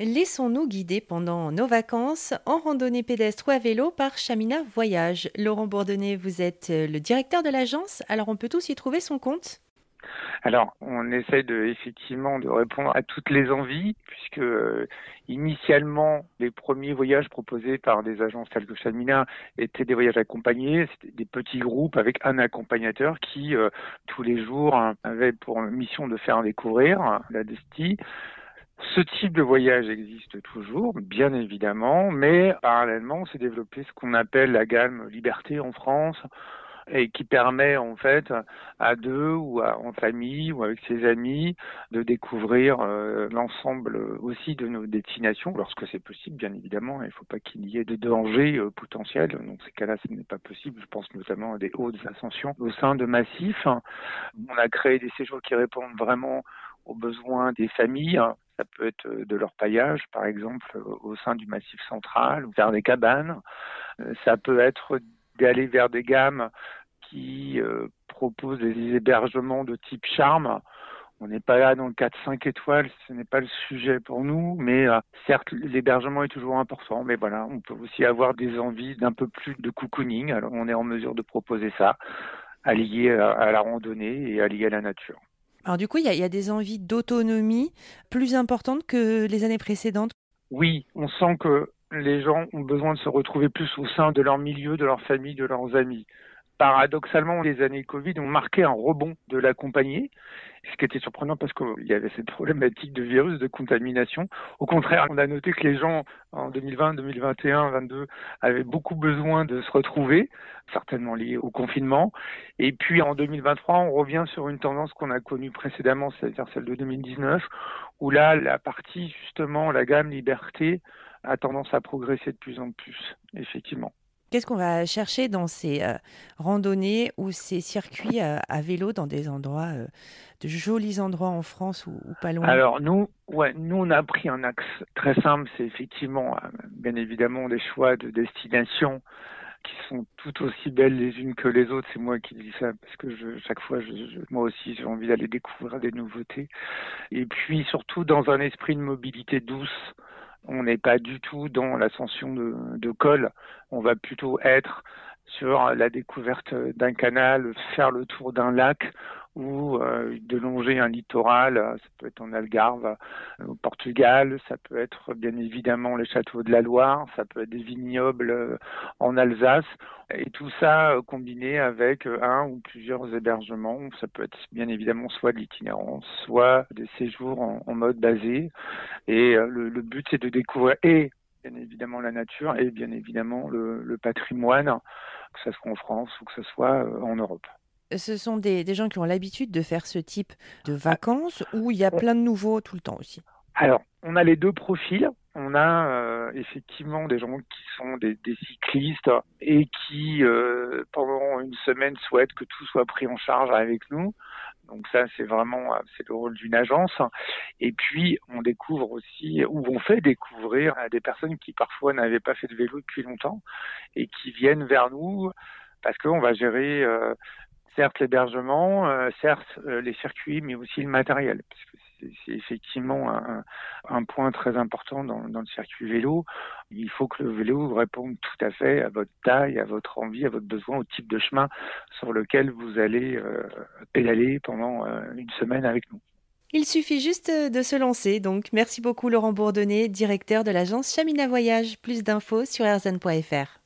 Laissons-nous guider pendant nos vacances en randonnée pédestre ou à vélo par Chamina Voyage. Laurent Bourdonnet, vous êtes le directeur de l'agence, alors on peut tous y trouver son compte? Alors, on essaie de, effectivement de répondre à toutes les envies, puisque euh, initialement, les premiers voyages proposés par des agences telles que Chamina étaient des voyages accompagnés, c'était des petits groupes avec un accompagnateur qui, euh, tous les jours, hein, avait pour mission de faire découvrir la Desti. Ce type de voyage existe toujours, bien évidemment, mais parallèlement, s'est développé ce qu'on appelle la gamme liberté en France et qui permet en fait à deux ou en famille ou avec ses amis de découvrir euh, l'ensemble aussi de nos destinations lorsque c'est possible bien évidemment. Il ne faut pas qu'il y ait de dangers euh, potentiels. Donc ces cas-là ce n'est pas possible. Je pense notamment à des hautes ascensions au sein de massifs. On a créé des séjours qui répondent vraiment aux besoins des familles ça peut être euh, de leur paillage, par exemple, euh, au sein du massif central, ou faire des cabanes. Euh, ça peut être d'aller vers des gammes qui proposent des hébergements de type charme. On n'est pas là dans le 4-5 étoiles, ce n'est pas le sujet pour nous, mais certes, l'hébergement est toujours important, mais voilà, on peut aussi avoir des envies d'un peu plus de cocooning, alors on est en mesure de proposer ça, allié à la randonnée et allié à la nature. Alors du coup, il y, a des envies d'autonomie plus importantes que les années précédentes? Oui, on sent que les gens ont besoin de se retrouver plus au sein de leur milieu, de leur famille, de leurs amis. Paradoxalement, les années Covid ont marqué un rebond de la compagnie ce qui était surprenant parce qu'il y avait cette problématique de virus, de contamination. Au contraire, on a noté que les gens en 2020, 2021, 2022 avaient beaucoup besoin de se retrouver, certainement lié au confinement. Et puis en 2023, on revient sur une tendance qu'on a connue précédemment, c'est-à-dire celle de 2019, où là, la partie justement, la gamme liberté, a tendance à progresser de plus en plus, effectivement. Qu'est-ce qu'on va chercher dans ces euh, randonnées ou ces circuits euh, à vélo dans des endroits, euh, de jolis endroits en France ou, pas loin? Alors nous, ouais, nous on a pris un axe très simple, c'est effectivement, bien évidemment, des choix de destination qui sont tout aussi belles les unes que les autres. C'est moi qui dis ça parce que je, chaque fois, moi aussi, j'ai envie d'aller découvrir des nouveautés. Et puis surtout dans un esprit de mobilité douce on n'est pas du tout dans l'ascension de, col. On va plutôt être sur la découverte d'un canal, faire le tour d'un lac ou euh, de longer un littoral, ça peut être en Algarve au Portugal, ça peut être bien évidemment les châteaux de la Loire, ça peut être des vignobles euh, en Alsace, et tout ça euh, combiné avec un ou plusieurs hébergements, ça peut être bien évidemment soit de l'itinérance, soit des séjours en, mode basé, et le, but c'est de découvrir et bien évidemment la nature et bien évidemment le patrimoine, que ce soit en France ou que ce soit en Europe ce sont des, gens qui ont l'habitude de faire ce type de vacances ou il y a plein de nouveaux tout le temps aussi Alors, on a les deux profils. On a euh, effectivement des gens qui sont des, cyclistes et qui, euh, pendant une semaine, souhaitent que tout soit pris en charge avec nous. Donc ça, c'est vraiment c'est le rôle d'une agence. Et puis, on découvre aussi, ou on fait découvrir à des personnes qui parfois n'avaient pas fait de vélo depuis longtemps et qui viennent vers nous parce qu'on va gérer euh, certes l'hébergement, euh, certes euh, les circuits, mais aussi le matériel, c'est effectivement un, point très important dans, le circuit vélo. Il faut que le vélo réponde tout à fait à votre taille, à votre envie, à votre besoin, au type de chemin sur lequel vous allez euh, pédaler pendant une semaine avec nous. Il suffit juste de se lancer, donc merci beaucoup Laurent Bourdonnet, directeur de l'agence Chamina Voyage. Plus d'infos sur rzn.fr.